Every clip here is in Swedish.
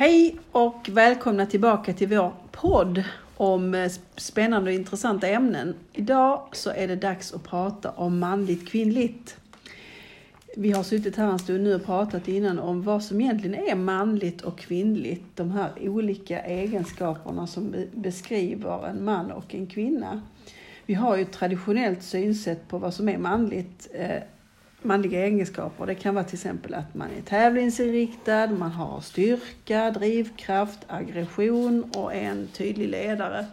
Hej och välkomna tillbaka till vår podd om eh, spännande och intressanta ämnen. Idag så är det dags att prata om manligt kvinnligt. Vi har suttit här en stund nu och pratat innan om vad som egentligen är manligt och kvinnligt. De här olika egenskaperna som beskriver en man och en kvinna. Vi har ju ett traditionellt synsätt på vad som är manligt eh, manliga egenskaper. Det kan vara till exempel att man är tävlingsinriktad, man har styrka, drivkraft, aggression och är en tydlig ledare.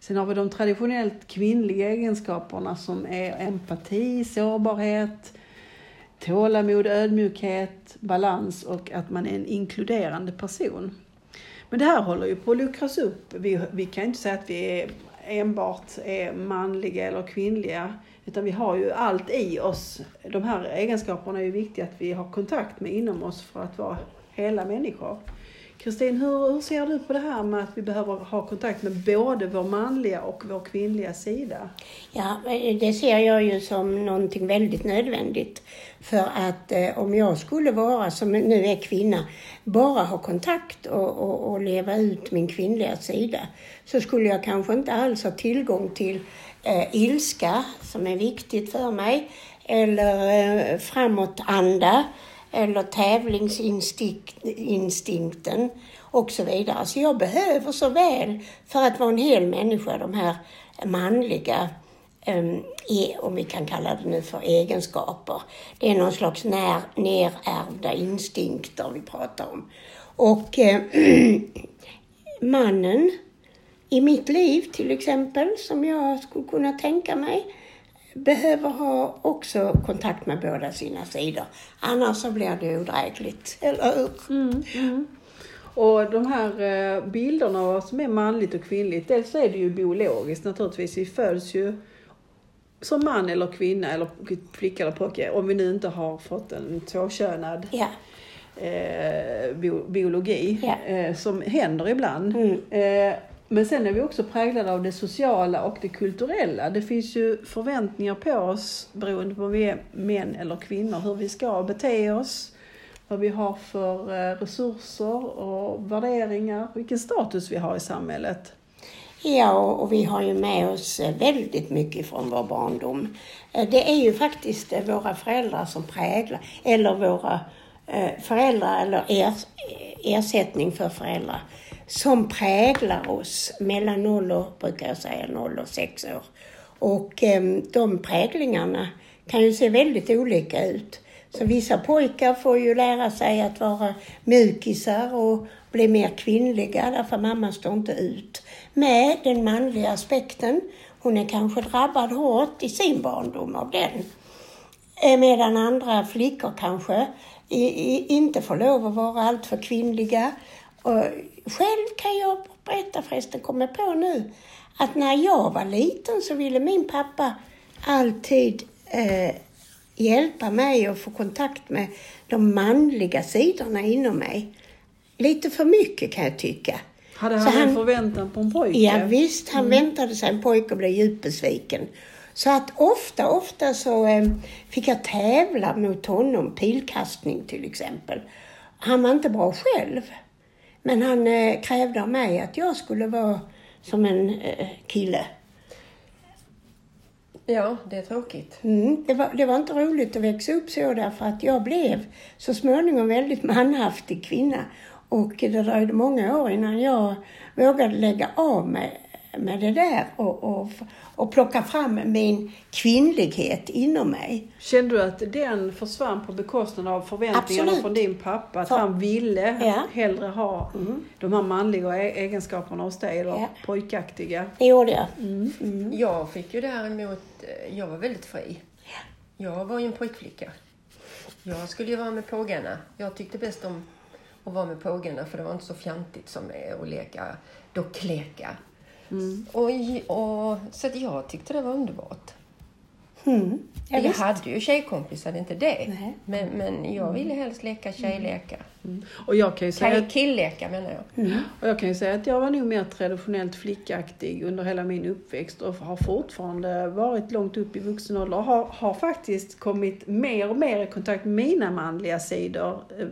Sen har vi de traditionellt kvinnliga egenskaperna som är empati, sårbarhet, tålamod, ödmjukhet, balans och att man är en inkluderande person. Men det här håller ju på att luckras upp. Vi, vi kan inte säga att vi är enbart är manliga eller kvinnliga. Utan vi har ju allt i oss. De här egenskaperna är ju viktiga att vi har kontakt med inom oss för att vara hela människor. Kristin, hur, hur ser du på det här med att vi behöver ha kontakt med både vår manliga och vår kvinnliga sida? Ja, det ser jag ju som någonting väldigt nödvändigt. För att eh, om jag skulle vara, som nu är kvinna, bara ha kontakt och, och, och leva ut min kvinnliga sida, så skulle jag kanske inte alls ha tillgång till eh, ilska, som är viktigt för mig, eller eh, framåtanda, eller tävlingsinstinkten och så vidare. Så jag behöver så väl, för att vara en hel människa, de här manliga ehm, e, om vi kan kalla det nu för egenskaper. Det är någon slags när, nerärvda instinkter vi pratar om. Och eh, mannen i mitt liv till exempel, som jag skulle kunna tänka mig, behöver ha också kontakt med båda sina sidor. Annars så blir det odrägligt, eller hur? Mm, mm. Och de här eh, bilderna av vad som är manligt och kvinnligt, dels är det ju biologiskt naturligtvis. Vi föds ju som man eller kvinna eller flicka eller pojke, om vi nu inte har fått en tvåkönad ja. eh, biologi, ja. eh, som händer ibland. Mm. Eh, men sen är vi också präglade av det sociala och det kulturella. Det finns ju förväntningar på oss beroende på om vi är män eller kvinnor, hur vi ska bete oss, vad vi har för eh, resurser och värderingar, vilken status vi har i samhället. Ja, och vi har ju med oss väldigt mycket från vår barndom. Eh, det är ju faktiskt eh, våra föräldrar som präglar, eller våra föräldrar eller ersättning för föräldrar som präglar oss mellan noll och, brukar jag säga, noll och sex år. Och eh, de präglingarna kan ju se väldigt olika ut. Så vissa pojkar får ju lära sig att vara mjukisar och bli mer kvinnliga därför mamma står inte ut med den manliga aspekten. Hon är kanske drabbad hårt i sin barndom av den. Eh, medan andra flickor kanske inte får lov att vara alltför kvinnliga och själv kan jag berätta förresten, kommer på nu, att när jag var liten så ville min pappa alltid eh, hjälpa mig att få kontakt med de manliga sidorna inom mig. Lite för mycket kan jag tycka. Hade han, han en förväntan på en pojke? Ja, visst, han mm. väntade sig en pojke och blev djupt besviken. Så att ofta, ofta så eh, fick jag tävla mot honom, pilkastning till exempel. Han var inte bra själv. Men han eh, krävde av mig att jag skulle vara som en eh, kille. Ja, det är tråkigt. Mm, det, var, det var inte roligt att växa upp så därför att jag blev så småningom väldigt manhaftig kvinna. Och det dröjde många år innan jag vågade lägga av mig med det där och, och, och plocka fram min kvinnlighet inom mig. Kände du att den försvann på bekostnad av förväntningarna Absolut. från din pappa? Att För, han ville ja. hellre ha mm. de här manliga egenskaperna hos dig, eller ja. pojkaktiga? Det gjorde jag. Mm. Mm. Jag fick ju däremot, eh, jag var väldigt fri. Jag var ju en pojkflicka. Jag skulle ju vara med pågarna. Jag tyckte bäst om att vara med pågarna för det var inte så fjantigt som att leka dockleka. Mm. Och, och, så att jag tyckte det var underbart. Mm. Ja, Jag visst. hade ju tjejkompisar, det är inte det. Nej. Men, men jag ville helst leka tjejlekar. Och jag kan ju säga att killlekar menar jag. Och jag kan ju säga att jag var nog mer traditionellt flickaktig under hela min uppväxt och har fortfarande varit långt upp i vuxen ålder och har, har faktiskt kommit mer och mer i kontakt med mina manliga sidor eh,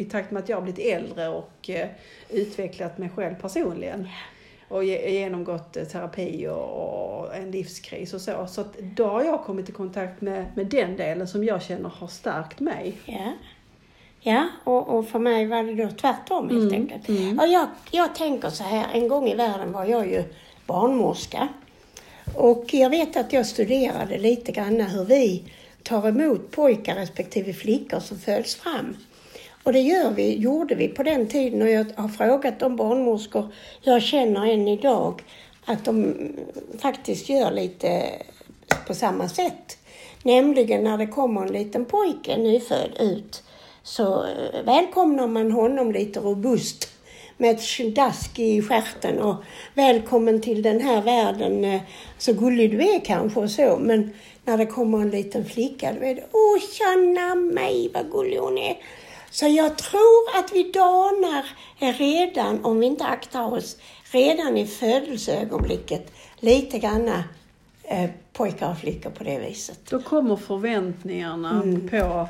i takt med att jag har blivit äldre och eh, utvecklat mig själv personligen. Och ge- genomgått eh, terapi och, en livskris och så. Så då har jag kommit i kontakt med, med den delen som jag känner har stärkt mig. Ja, ja och, och för mig var det då tvärtom helt Mm, enkelt. Och jag, jag tänker så här, en gång i världen var jag ju barnmorska. Och jag vet att jag studerade lite grann hur vi tar emot pojkar respektive flickor som föds fram. Och det gör vi, gjorde vi på den tiden och jag har frågat de barnmorskor jag känner än idag att de faktiskt gör lite på samma sätt. Nämligen när det kommer en liten pojke nyfödd ut så eh, välkomnar man honom lite robust med ett dask i stjärten och välkommen till den här världen, eh, så gullig du är kanske och så. Men när det kommer en liten flicka, då är det åh tjena mig vad gullig hon är. Så jag tror att vi danar redan, om vi inte aktar oss, redan i födelseögonblicket lite granna eh, pojkar och flickor på det viset. Då kommer förväntningarna på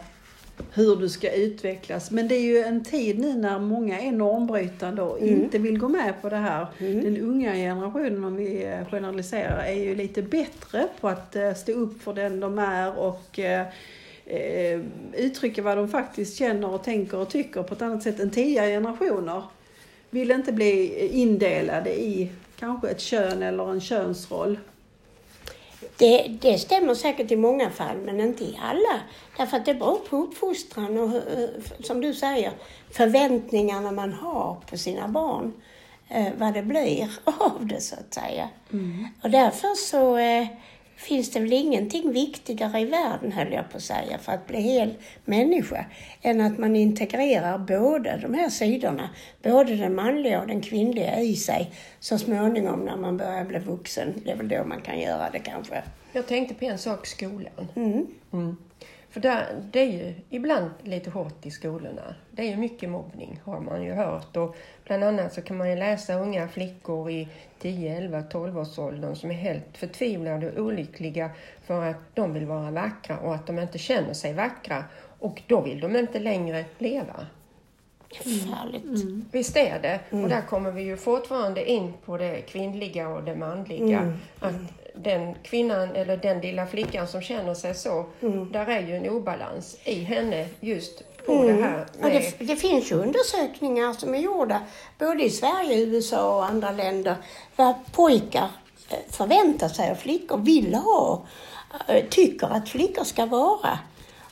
hur du ska utvecklas. Men det är ju en tid nu när många är normbrytande och inte vill gå med på det här. Den unga generationen, om vi eh, generaliserar, är ju lite bättre på att eh, stå upp för den de är och eh, uttrycka vad de faktiskt känner och tänker och tycker på ett annat sätt än tidigare generationer. Vill inte bli indelade i kanske ett kön eller en könsroll. Det, det stämmer säkert i många fall, men inte i alla. Därför att det beror på uppfostran och, eh, som du säger, förväntningarna man har på sina barn. Eh, vad det blir av det, så att säga. Och därför så eh, finns det väl ingenting viktigare i världen, höll jag på att säga, för att bli hel människa, än att man integrerar båda de här sidorna, både den manliga och den kvinnliga i sig, så småningom när man börjar bli vuxen. Det är väl då man kan göra det kanske. Jag tänkte på en sak, skolan. Mm. Mm. För där, det är ju ibland lite hårt i skolorna. Det är ju mycket mobbning har man ju hört. Och bland annat så kan man ju läsa unga flickor i 10, 11, 12 års åldern som är helt förtvivlade och olyckliga för att de vill vara vackra och att de inte känner sig vackra. Och då vill de inte längre leva. Förfärligt. Visst är det. Och där kommer vi ju fortfarande in på det kvinnliga och det manliga. Att den kvinnan eller den lilla flickan som känner sig så, där är ju en obalans i henne just på det här med... det, det finns ju undersökningar som är gjorda både i Sverige, USA och andra länder vad pojkar eh, förväntar sig och flickor vill ha, eh, tycker att flickor ska vara.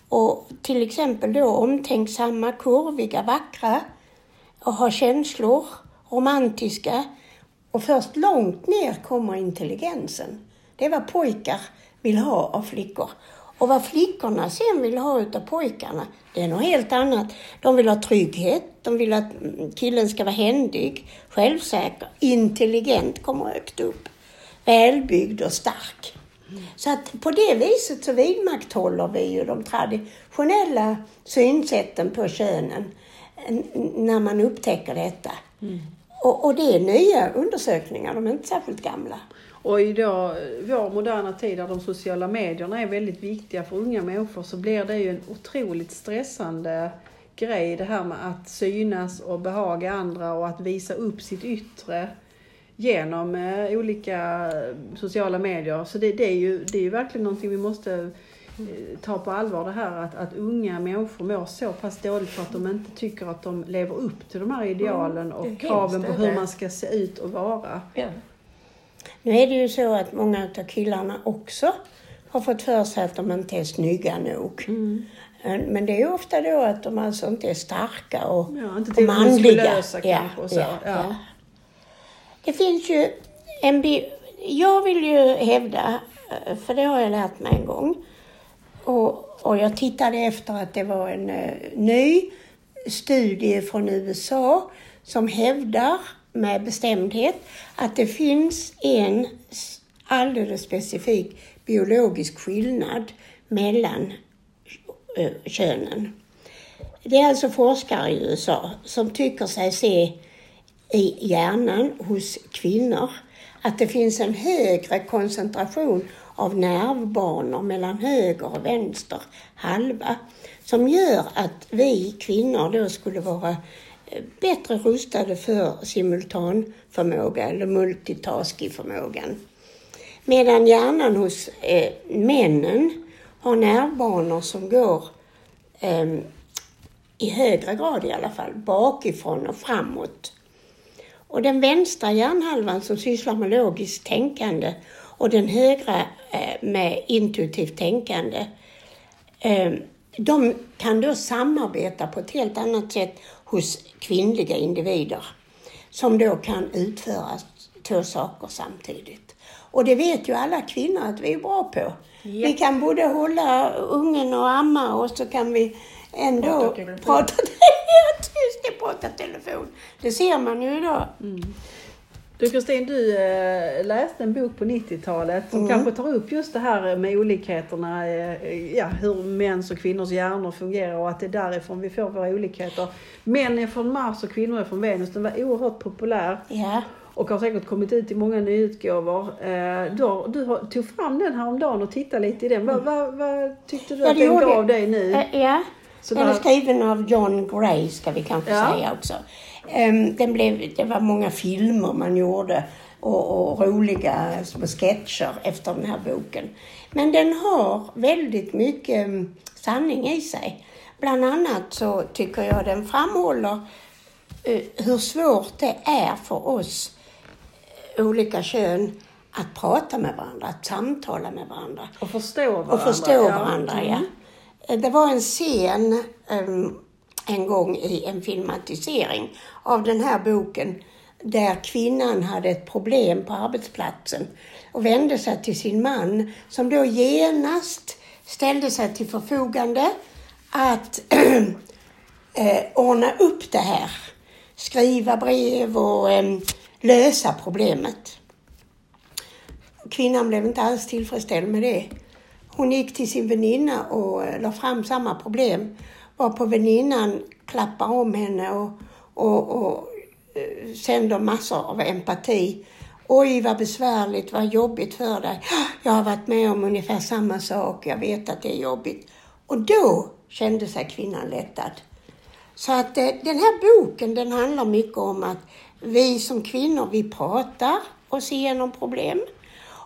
Och till exempel då omtänksamma, kurviga, vackra och ha känslor, romantiska. Och först långt ner kommer intelligensen. Det är vad pojkar vill ha av flickor. Och vad flickorna sen vill ha utav pojkarna, det är något helt annat. De vill ha trygghet, de vill att mm, killen ska vara händig, självsäker, intelligent, kommer högt upp, välbyggd och stark. Så att på det viset så vidmakthåller vi ju de traditionella synsätten på könen när man upptäcker detta. Och, och det är nya undersökningar, de är inte särskilt gamla. Och i då, vår moderna tid där de sociala medierna är väldigt viktiga för unga människor så blir det ju en otroligt stressande grej det här med att synas och behaga andra och att visa upp sitt yttre genom eh, olika sociala medier. Så det, det, är ju, det är ju verkligen någonting vi måste eh, ta på allvar det här att, att unga människor mår så pass dåligt för att de inte tycker att de lever upp till de här idealen det är och kraven på hur man ska se ut och vara. Ja. Nu är det ju så att många av killarna också har fått för sig att de inte är snygga nog. Eh, Men det är ju ofta då att de alltså inte är starka och, Ja, inte och manliga. muskulösa kanske och så. Ja. Det finns ju en bi- Jag vill ju hävda, för det har jag lärt mig en gång, och, och jag tittade efter att det var en eh, ny studie från USA som hävdar med bestämdhet att det finns en alldeles specifik biologisk skillnad mellan eh, könen. Det är alltså forskare i USA som tycker sig se i hjärnan hos kvinnor att det finns en högre koncentration av nervbanor mellan höger och vänster halva som gör att vi kvinnor då skulle vara bättre rustade för simultanförmåga eller multitaskingförmågan. Medan hjärnan hos eh, männen har nervbanor som går eh, i högre grad i alla fall, bakifrån och framåt. Och den vänstra hjärnhalvan som sysslar med logiskt tänkande och den högra eh, med intuitivt tänkande, eh, de kan då samarbeta på ett helt annat sätt hos kvinnliga individer som då kan utföra två saker samtidigt. Och det vet ju alla kvinnor att vi är bra på. Ja. Vi kan både hålla ungen och amma och så kan vi ändå Prata telefon. prata det, prata telefon. Det ser man ju idag. Du Kristin, du eh, läste en bok på 90-talet som Mm. kanske tar upp just det här med olikheterna, eh, ja, hur mäns och kvinnors hjärnor fungerar och att det är därifrån vi får våra olikheter. Män är från Mars och kvinnor är från Venus. Den var oerhört populär Ja. och har säkert kommit ut i många nyutgåvor. Eh, du har- tog fram den häromdagen och tittade lite i den. Vad, vad, vad tyckte du Ja, att den gav dig nu? Ja. Den är skriven av John Gray ska vi kanske Ja. säga också. Ehm, den blev, det var många filmer man gjorde och, och roliga små sketcher efter den här boken. Men den har väldigt mycket mm, sanning i sig. Bland annat så tycker jag den framhåller eh, hur svårt det är för oss eh, olika kön att prata med varandra, att samtala med varandra. Och förstå varandra. Och förstå ja. varandra, ja. Det var en scen em, en gång i en filmatisering av den här boken där kvinnan hade ett problem på arbetsplatsen och vände sig till sin man som då genast ställde sig till förfogande att eh, ordna upp det här. Skriva brev och eh, lösa problemet. Kvinnan blev inte alls tillfredsställd med det. Hon gick till sin väninna och eh, la fram samma problem. Varpå väninnan klappar om henne och, och, och eh, sänder massor av empati. Oj, vad besvärligt, vad jobbigt för dig. Jag har varit med om ungefär samma sak, jag vet att det är jobbigt. Och då kände sig kvinnan lättad. Så att eh, den här boken den handlar mycket om att vi som kvinnor vi pratar oss igenom problem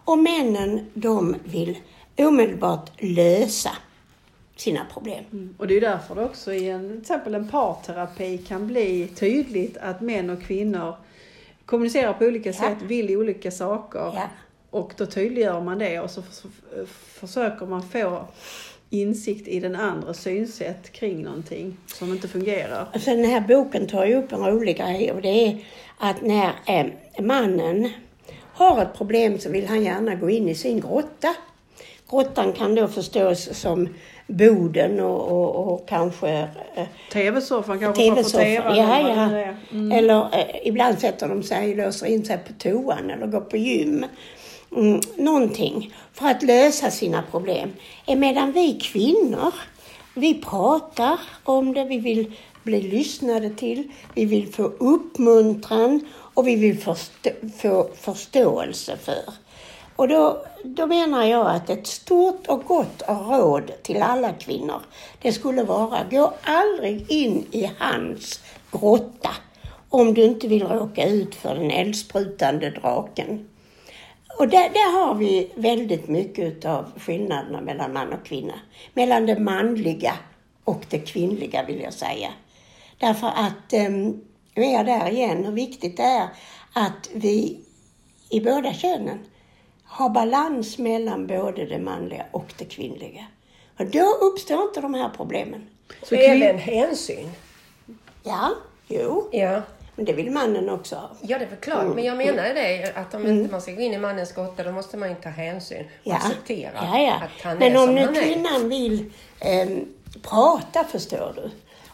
och männen de vill omedelbart lösa sina problem. Mm. Och det är därför det också i en, till exempel en parterapi kan bli tydligt att män och kvinnor kommunicerar på olika sätt, vill olika saker. Ja. Och då tydliggör man det och så f- försöker man få insikt i den andra synsätt kring någonting som inte fungerar. Alltså den här boken tar ju upp en rolig grej och det är att när eh, mannen har ett problem så vill han gärna gå in i sin grotta. Grottan kan då förstås som boden och, och, och kanske eh, TV-soffan kanske. TV. Ja, eller vad ja. är. Mm. Eller eh, ibland sätter de sig, låser in sig på toan eller går på gym. Mm, någonting för att lösa sina problem. Emedan vi kvinnor, vi pratar om det, vi vill bli lyssnade till, vi vill få uppmuntran och vi vill förstå, få förståelse för. Och då, då menar jag att ett stort och gott råd till alla kvinnor, det skulle vara, gå aldrig in i hans grotta om du inte vill råka ut för den eldsprutande draken. Och där, där har vi väldigt mycket av skillnaderna mellan man och kvinna. Mellan det manliga och det kvinnliga vill jag säga. Därför att, um, är jag där igen, hur viktigt det är att vi i båda könen har balans mellan både det manliga och det kvinnliga. Och då uppstår inte de här problemen. Så Även hänsyn. Ja, jo, Ja. men det vill mannen också ha. Ja, det är väl klart. Men jag menar det, att om inte man ska gå in i mannens grotta, då måste man ju ta hänsyn och Ja. acceptera ja, ja. att han Men är om som nu han är. kvinnan vill ehm, prata, förstår du,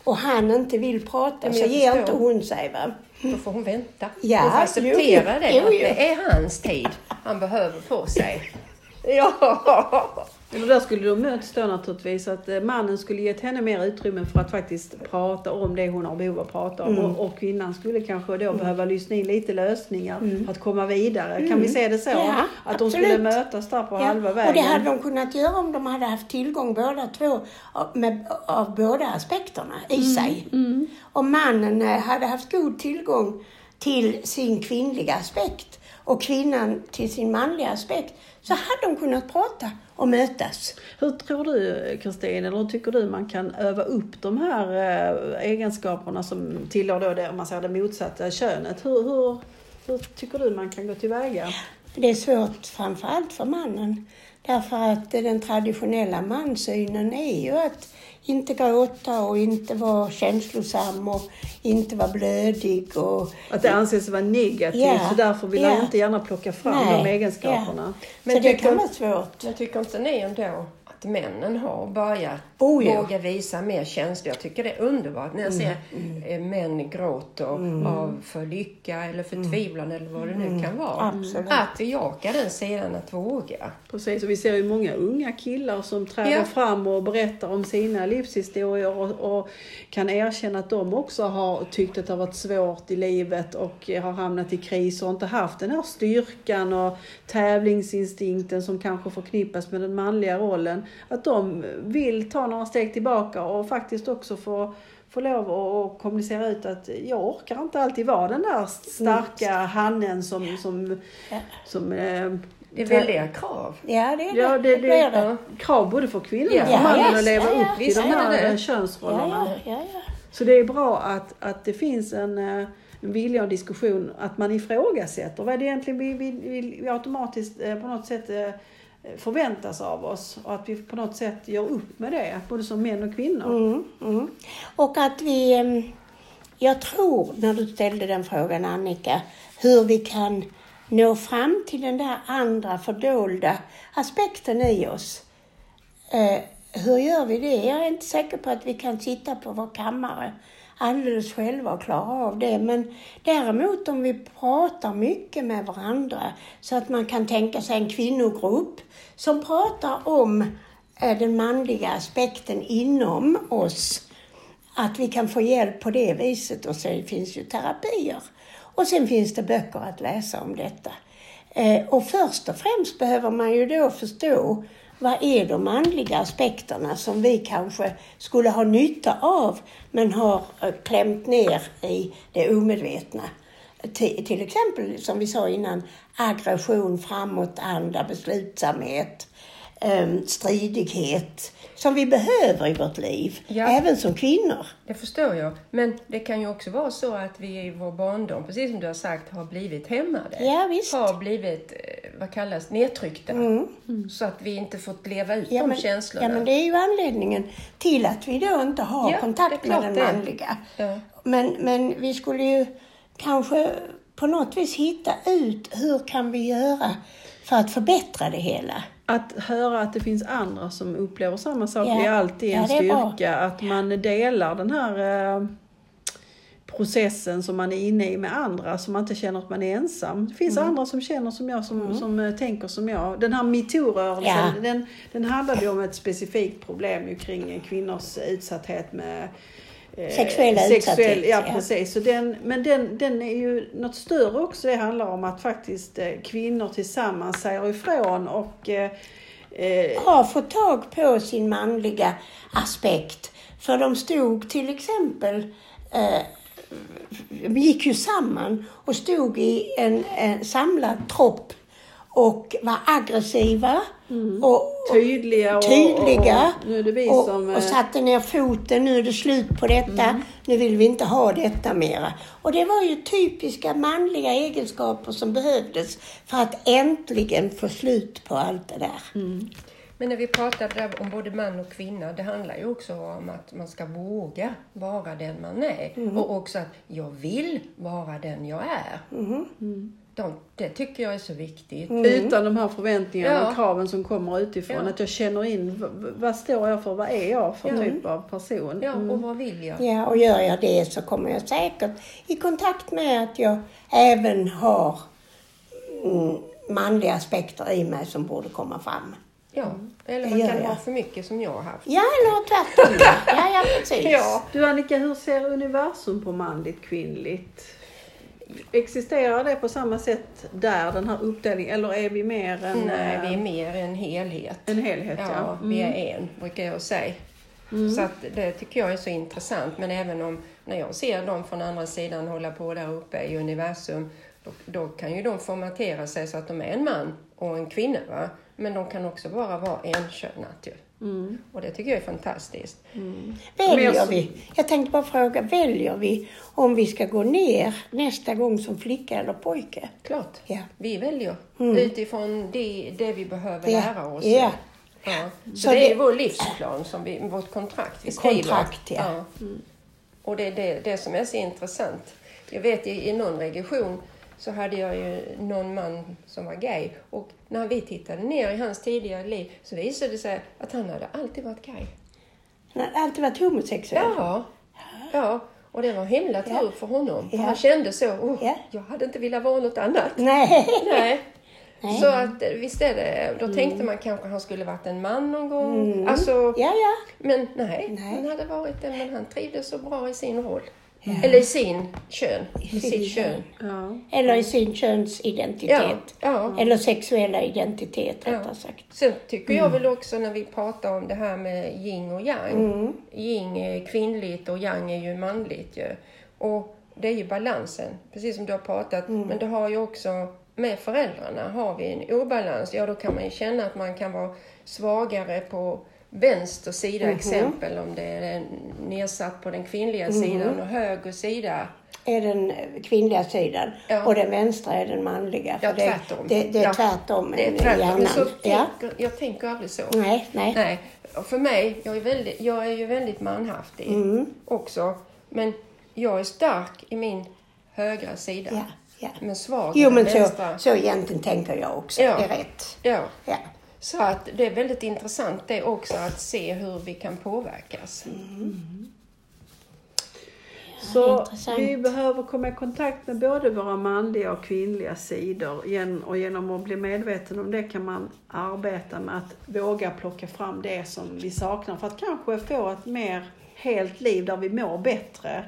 och han inte vill prata, men så jag ger inte hon sig. Va? Då får hon vänta. Ja, hon får acceptera jo, det, jo, jo. det är hans tid han behöver på sig. Ja! Eller där skulle de möts då naturligtvis att eh, mannen skulle gett henne mer utrymme för att faktiskt prata om det hon har behov av att prata om. Mm. Och, och kvinnan skulle kanske då behöva lyssna in lite lösningar för att komma vidare. Kan vi se det så? Mm. Ja, att de absolut. skulle mötas där på Ja, halva och vägen. det hade de kunnat göra om de hade haft tillgång båda två med, av båda aspekterna i sig. Om mannen eh, hade haft god tillgång till sin kvinnliga aspekt och kvinnan till sin manliga aspekt så hade de kunnat prata och mötas. Hur tror du Kristin, eller hur tycker du man kan öva upp de här eh, egenskaperna som tillhör då det, om man säger det motsatta könet? Hur, hur, hur tycker du man kan gå tillväga? Det är svårt framförallt för mannen. Därför att den traditionella manssynen är ju att inte gråta och inte vara känslosam och inte vara blödig. Och, Att det anses vara negativt Ja, så därför vill ja. han inte gärna plocka fram Nej, de egenskaperna. Men Men så det kan vara svårt. Jag tycker inte ni ändå att männen har börjat Oh, ja. våga visa mer känslor? Jag tycker det är underbart när jag ser eh, män gråta av för lycka eller förtvivlan eller vad det nu kan vara. Absolut. Att bejaka den sidan, att våga. Precis, och vi ser ju många unga killar som träder Ja. fram och berättar om sina livshistorier och, och kan erkänna att de också har tyckt att det har varit svårt i livet och har hamnat i kris och inte haft den här styrkan och tävlingsinstinkten som kanske förknippas med den manliga rollen. Att de vill ta några steg tillbaka och faktiskt också få få lov att kommunicera ut att jag orkar inte alltid vara den där starka hannen som, som, som eh, Det är väldiga krav. Ja, det är det. Ja, det, det blir är krav både för kvinnor och för mannen att leva ja, upp visst de är det här det. eh, könsrollerna. Ja, ja, ja, ja. Så det är bra att, att det finns en, eh, en vilja och diskussion, att man ifrågasätter vad är det egentligen vi, vi, vi, vi automatiskt eh, på något sätt eh, förväntas av oss och att vi på något sätt gör upp med det, både som män och kvinnor. Mm, mm. Och att vi, jag tror när du ställde den frågan Annika, hur vi kan nå fram till den där andra fördolda aspekten i oss. Eh, hur gör vi det? Jag är inte säker på att vi kan sitta på vår kammare alldeles själva och klara av det. Men däremot om vi pratar mycket med varandra så att man kan tänka sig en kvinnogrupp som pratar om eh, den manliga aspekten inom oss. Att vi kan få hjälp på det viset och sen finns ju terapier. Och sen finns det böcker att läsa om detta. Eh, och först och främst behöver man ju då förstå vad är de manliga aspekterna som vi kanske skulle ha nytta av men har eh, klämt ner i det omedvetna. Till, till exempel, som vi sa innan, aggression, framåtanda, beslutsamhet, eh, stridighet som vi behöver i vårt liv, Ja. även som kvinnor. Det förstår jag. Men det kan ju också vara så att vi i vår barndom, precis som du har sagt, har blivit hämmade. Ja, visst. Har blivit, eh, vad kallas nedtryckta. Så att vi inte fått leva ut Ja de men, känslorna. ja, men det är ju anledningen till att vi då inte har Ja, kontakt med den manliga. Ja. Men, men vi skulle ju kanske på något vis hitta ut hur kan vi göra för att förbättra det hela. Att höra att det finns andra som upplever samma sak Ja. är alltid en Ja, det är bra. styrka. Att man delar den här eh, processen som man är inne i med andra, så man inte känner att man är ensam. Det finns Mm. andra som känner som jag, som, som eh, tänker som jag. Den här metoo-rörelsen, Ja. den, den handlade ju om ett specifikt problem kring kvinnors utsatthet med eh, Sexuella utsatthet, Ja, ja. precis. Så den, men den, den är ju något större också. Det handlar om att faktiskt eh, kvinnor tillsammans säger ifrån och eh, Har fått tag på sin manliga aspekt. För de stod till exempel gick ju samman och stod i en, en samlad tropp och var aggressiva och, och tydliga och, tydliga och, och nu är det vi och, som... och eh, satte ner foten. Nu är det slut på detta. Mm. Nu vill vi inte ha detta mera. Och det var ju typiska manliga egenskaper som behövdes för att äntligen få slut på allt det där. Mm. Men när vi pratar där om både man och kvinna, det handlar ju också om att man ska våga vara den man är. Mm. Och också att jag vill vara den jag är. Mm. De, det tycker jag är så viktigt. Utan de här förväntningarna Ja. och kraven som kommer utifrån. Ja. Att jag känner in vad står jag för, vad är jag för Ja. typ av person. Ja, Mm. och vad vill jag? Ja, och gör jag det så kommer jag säkert i kontakt med att jag även har mm, manliga aspekter i mig som borde komma fram. Ja, eller Det man kan jag. ha för mycket som jag har haft. Ja, eller tvärtom. ja, ja, precis. Ja. Du Annika, hur ser universum på manligt kvinnligt? Existerar det på samma sätt där, den här uppdelningen, eller är vi mer en, Nej, vi är eh, mer en helhet. en helhet? Ja. Ja, vi är en, brukar jag säga. Så att det tycker jag är så intressant. Men även om, när jag ser dem från andra sidan hålla på där uppe i universum, då, då kan ju de formatera sig så att de är en man och en kvinna. Va? Men de kan också bara vara enkönat ju. Och det tycker jag är fantastiskt. Väljer Men jag- vi? Jag tänkte bara fråga, väljer vi om vi ska gå ner nästa gång som flicka eller pojke? Klart. Ja. Vi väljer utifrån det, det vi behöver Ja. lära oss. Ja. Ja. Så, Så det, det- är vår livsplan, som vi, vårt kontrakt vi skriver. Kontrakt, ja. Och det är det, det som är så intressant. Jag vet i, i någon region så hade jag ju någon man som var gay och när vi tittade ner i hans tidigare liv så visade det sig att han hade alltid varit gay. Han har alltid varit homosexuell. Ja, ja. och det var himla tur Ja. för honom. För Ja. Han kände så, oh, Ja. jag hade inte velat vara något annat. Nej. Nej. Nej. Så att eh, visst är det, då tänkte man kanske han skulle varit en man någon gång. Alltså, Ja, ja. men nej, Nej. han hade varit det, men han trivdes så bra i sin roll. Eller i sin kön, i sin sitt kön. Ja. Eller i sin könsidentitet. Ja, ja. Eller sexuella identitet rättare Ja. sagt. Sen tycker jag väl också när vi pratar om det här med yin och yang. Yin är kvinnligt och yang är ju manligt ju. Och det är ju balansen, precis som du har pratat. Men det har ju också med föräldrarna, har vi en obalans, ja då kan man ju känna att man kan vara svagare på vänster sida exempel om det är nedsatt på den kvinnliga sidan och höger sida. Är den kvinnliga sidan Ja. och den vänstra är den manliga. Ja, För det, tvärtom. Det, det är Ja. tvärtom Det är tvärtom. Men så ja. tänker, jag tänker aldrig så. Nej, nej. Nej, för mig, jag är, väldigt, jag är ju väldigt manhaftig Mm. också. Men jag är stark i min högra sida. Ja, ja. Men svag Jo, i men den så, vänstra. så egentligen tänker jag också. Ja. Det är rätt. Ja. Ja. Så att det är väldigt intressant det också att se hur vi kan påverkas. Så intressant. vi behöver komma i kontakt med både våra manliga och kvinnliga sidor. Och genom att bli medveten om det kan man arbeta med att våga plocka fram det som vi saknar för att kanske få ett mer helt liv där vi mår bättre.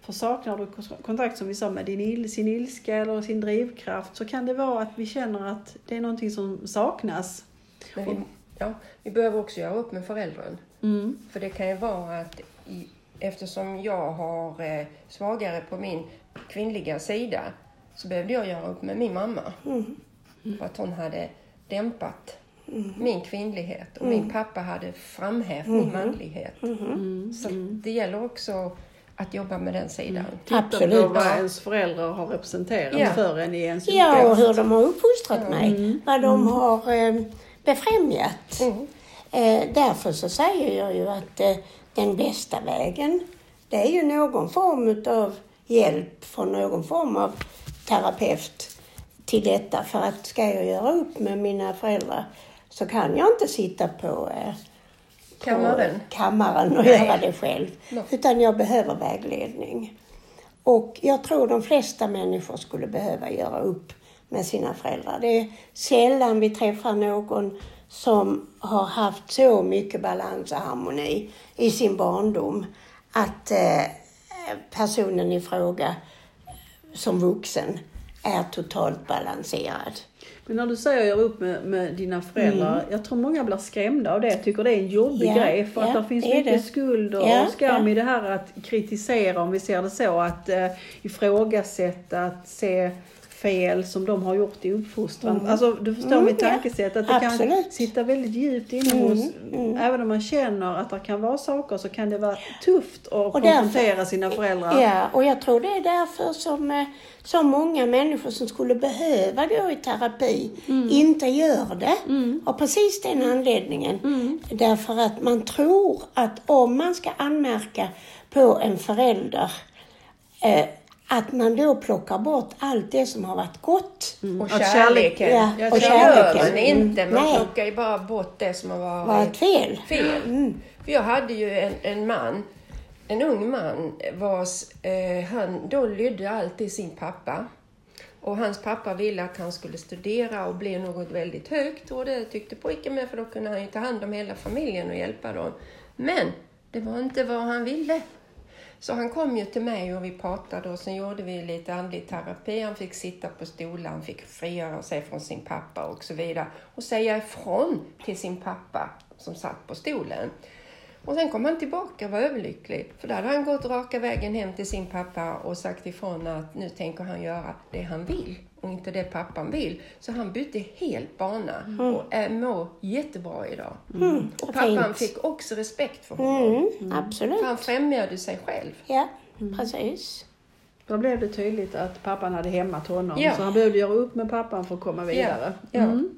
För saknar du kontakt som vi sa med din il, sin ilska eller sin drivkraft så kan det vara att vi känner att det är någonting som saknas. Men vi, ja, vi behöver också göra upp med föräldern. Mm. För det kan ju vara att i, eftersom jag har eh, svagare på min kvinnliga sida så behövde jag göra upp med min mamma. För att hon hade dämpat min kvinnlighet och min pappa hade framhävt min manlighet. Så det gäller också att jobba med den sidan. Titta Absolut. på vad ens föräldrar har representerat Ja. för en i ens Ja, och hur de har uppfostrat mig. Vad de har eh, befrämjat. Mm. Eh, därför så säger jag ju att eh, den bästa vägen, det är ju någon form av hjälp från någon form av terapeut till detta. För att ska jag göra upp med mina föräldrar så kan jag inte sitta på, eh, på Kammaren. kammaren och Nej. göra det själv. Nej. Utan jag behöver vägledning. Och jag tror de flesta människor skulle behöva göra upp med sina föräldrar. Det är sällan vi träffar någon som har haft så mycket balans och harmoni i sin barndom att eh, personen i fråga som vuxen är totalt balanserad. Men när du säger göra upp med, med dina föräldrar, jag tror många blir skrämda av det. Tycker det är en jobbig Mm. Ja, grej för att ja, det finns det är mycket det. skuld och, Ja, skam i det här att kritisera, om vi ser det så, att eh, ifrågasätta, att se fel som de har gjort i uppfostran. Alltså du förstår Mm, mitt tankesätt, att det kan Absolut. sitta väldigt djupt inne hos, även om man känner att det kan vara saker så kan det vara tufft att Och konfrontera därför- sina föräldrar. Ja, och jag tror det är därför som eh, så många människor som skulle behöva gå i terapi inte gör det. Av precis den anledningen. Därför att man tror att om man ska anmärka på en förälder eh, att man då plockar bort allt det som har varit gott. Och Att kärleken. Ja, Ja, och det gör kärleken. man inte. Man Nej. plockar ju bara bort det som har varit Varit fel. fel. För jag hade ju en, en man, en ung man, vars, eh, han då lydde alltid sin pappa. Och hans pappa ville att han skulle studera och bli något väldigt högt och det tyckte pojken med för då kunde han ju ta hand om hela familjen och hjälpa dem. Men det var inte vad han ville. Så han kom ju till mig och vi pratade och sen gjorde vi lite andlig terapi. Han fick sitta på stolar, han fick frigöra sig från sin pappa och så vidare. Och säga ifrån till sin pappa som satt på stolen. Och sen kom han tillbaka och var överlycklig. För då hade han gått raka vägen hem till sin pappa och sagt ifrån att nu tänker han göra det han vill och inte det pappan vill. Så han bytte helt bana Mm. och är, mår jättebra idag. Mm, Och vad pappan fint. fick också respekt för honom. Mm, absolut. För han främjade sig själv. Ja, precis. Då blev det tydligt att pappan hade hämmat honom. Ja. Så han behövde göra upp med pappan för att komma vidare. Ja. Mm.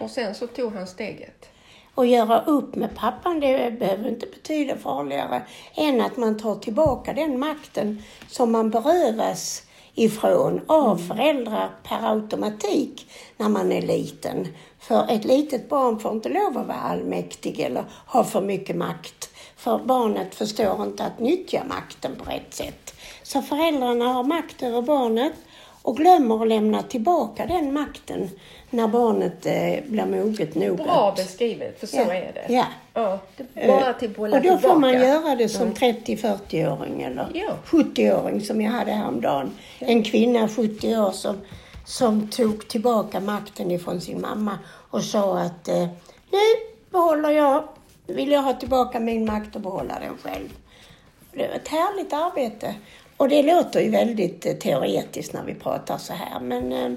Och sen så tog han steget. Och göra upp med pappan, det behöver inte betyda farligare än att man tar tillbaka den makten som man berövas ifrån av föräldrar per automatik när man är liten. För ett litet barn får inte lov att vara allmäktig eller ha för mycket makt. För barnet förstår inte att nyttja makten på rätt sätt. Så föräldrarna har makt över barnet och glömmer att lämna tillbaka den makten när barnet eh, blir moget nog. Bra beskrivet, för så Ja. är det. Ja. Ja, det bara till bolla Och då får man tillbaka. göra det som 30-40-åring eller Ja. 70-åring som jag hade häromdagen. En kvinna 70 år som, som tog tillbaka makten ifrån sin mamma och sa att eh, nu behåller jag, vill jag ha tillbaka min makt och behålla den själv. Det var ett härligt arbete. Och det låter ju väldigt eh, teoretiskt när vi pratar så här men eh,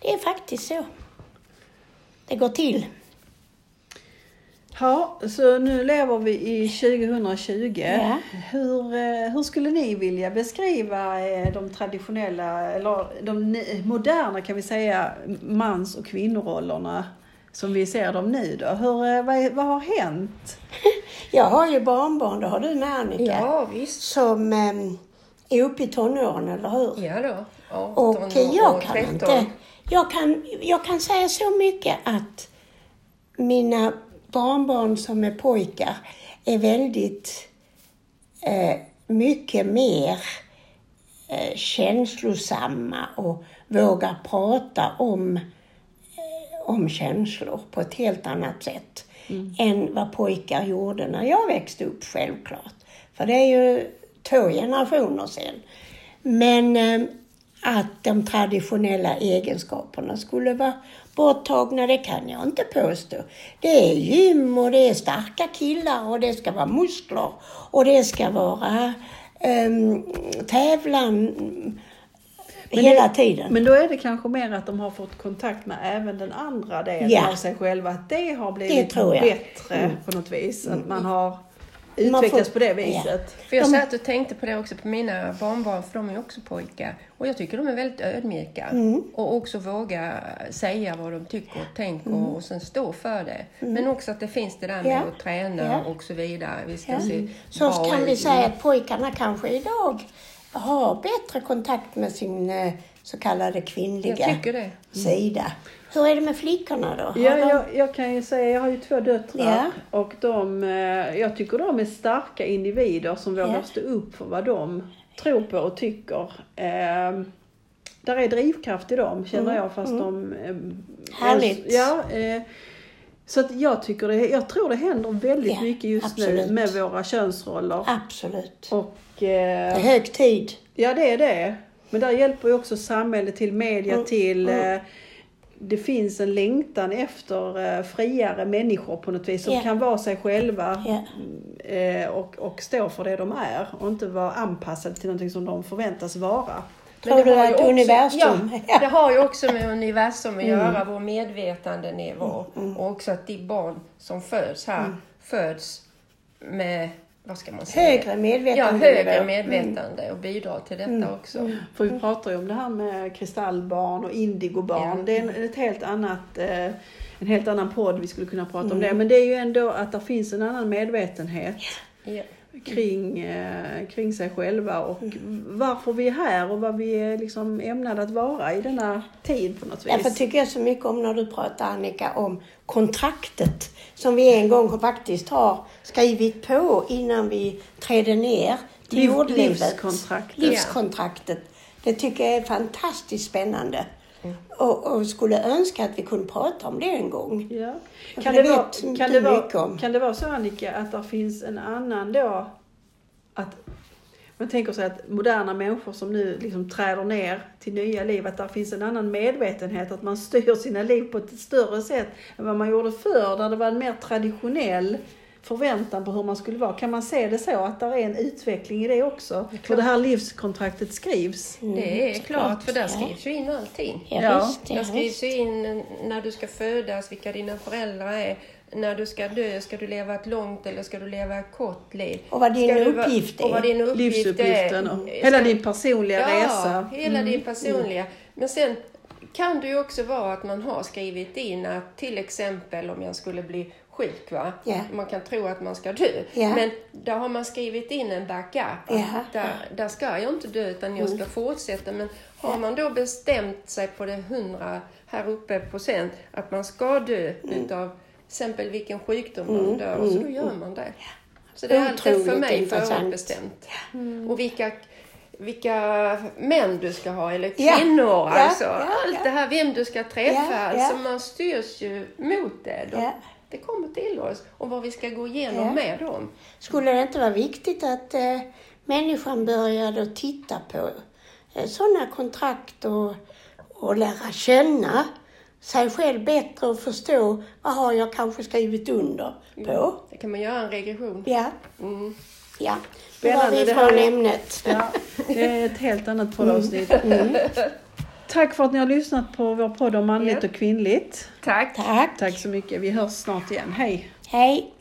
det är faktiskt så. Det går till. Ja, så nu lever vi i 2020. Ja. Hur, eh, hur skulle ni vilja beskriva eh, de traditionella, eller de moderna kan vi säga, mans och kvinnorollerna som vi ser dem nu då? Hur, eh, vad, vad har hänt? Jag har ju barnbarn, det har du med Annika. Ja, visst. som eh, är uppe i tonåren, eller hur? Ja då. 18 Och jag kan 13. inte... Jag kan, jag kan säga så mycket att mina barnbarn som är pojkar är väldigt eh, mycket mer eh, känslosamma och vågar prata om, eh, om känslor på ett helt annat sätt än vad pojkar gjorde när jag växte upp, självklart. För det är ju två generationer sedan. Men eh, att de traditionella egenskaperna skulle vara borttagna, det kan jag inte påstå. Det är gym och det är starka killar och det ska vara muskler och det ska vara um, tävlan hela tiden. Men då är det kanske mer att de har fått kontakt med även den andra delen Ja. av sig själva. Att det har blivit jag. bättre Mm. på något vis. Att man har Man utvecklats får- på det viset. För jag De- satt och tänkte på det också på mina barnbarn, för de är också pojkar. Och jag tycker de är väldigt ödmjuka. Mm. Och också våga säga vad de tycker och tänker och sen stå för det. Men också att det finns det där med Mm. Ja. att träna Ja. och så vidare. Vi ska Ja. se Så bra kan vi säga att pojkarna kanske idag har bättre kontakt med sin eh, så kallade kvinnliga Jag tycker det. sida. Hur är det med flickorna då? Ja, de- jag, jag kan ju säga, jag har ju två döttrar Ja. och de, eh, jag tycker de är starka individer som vågar Ja. stå upp för vad de tror på och tycker. Eh, där är drivkraft i dem känner jag fast de... Eh, Mm, Härligt. Ja, eh, så att jag tycker det, jag tror det händer väldigt Ja, mycket just absolut. nu med våra könsroller. Absolut. Och Det eh, är hög tid. Ja, det är det. Men där hjälper ju också samhället till, media Mm, till. Eh, det finns en längtan efter eh, friare människor på något vis som Ja. kan vara sig själva eh, och, och stå för det de är och inte vara anpassade till någonting som de förväntas vara. Men Tror det du att också- universum... Ja, det har ju också med universum Mm. att göra, vår medvetandenivå. Och också att de barn som föds här Mm. föds med, vad ska man säga? Högre Ja, medvetande. högre medvetande och bidrar till detta Mm. också. För vi pratar ju om det här med kristallbarn och indigobarn. Ja. Det är en, ett helt annat, eh, en helt annan podd vi skulle kunna prata Mm. om det. Men det är ju ändå att det finns en annan medvetenhet. Ja. kring, eh, kring sig själva och varför vi är här och vad vi är liksom ämnade att vara i denna tid på något vis. Därför tycker jag så mycket om när du pratar Annika om kontraktet som vi en gång faktiskt har skrivit på innan vi trädde ner till Liv- jordlivet. livskontraktet. Livskontraktet. Det tycker jag är fantastiskt spännande. Och, och skulle önska att vi kunde prata om det en gång. Ja. Kan, det det vara, kan, det vara, kan det vara så Annika att det finns en annan då, att man tänker sig att moderna människor som nu liksom träder ner till nya liv, att där finns en annan medvetenhet, att man styr sina liv på ett större sätt än vad man gjorde förr, där det var en mer traditionell förväntan på hur man skulle vara. Kan man se det så, att det är en utveckling i det också? För det här livskontraktet skrivs. Det är klart, för där skrivs ju in allting. Ja, Ja, Där skrivs ju in när du ska födas, vilka dina föräldrar är, när du ska dö, ska du leva ett långt eller ska du leva ett kort liv? Och vad din Ska du va- uppgift är. Och vad din uppgift Livsuppgiften och hela din personliga ja, resa. hela din personliga. Men sen kan det ju också vara att man har skrivit in att till exempel om jag skulle bli sjuk, va? Ja. man kan tro att man ska dö. Ja. Men där har man skrivit in en backup. Ja. Där, där ska jag inte dö utan jag ska fortsätta. Men har man då bestämt sig på det 100 här uppe procent att man ska dö utav exempel vilken sjukdom man dör så då gör man det. Så det är alltid för mig förutbestämt. Och vilka, vilka män du ska ha eller kvinnor Ja, alltså. ja, Allt ja. det här, vem du ska träffa. Ja. Alltså man styrs ju mot det. De. Det kommer till oss och vad vi ska gå igenom med dem. Skulle det inte vara viktigt att eh, människan började att titta på eh, sådana kontrakt och, och lära känna sig själv bättre och förstå vad har jag kanske skrivit under på? Det kan man göra en regression. Ja, Mm. ja. Det var Spännande, vi det från ämnet. Ja, det är ett helt annat poddavsnitt. Tack för att ni har lyssnat på vår podd om manligt Ja. och kvinnligt. Tack. Tack. Tack så mycket. Vi hörs snart igen. Hej! Hej.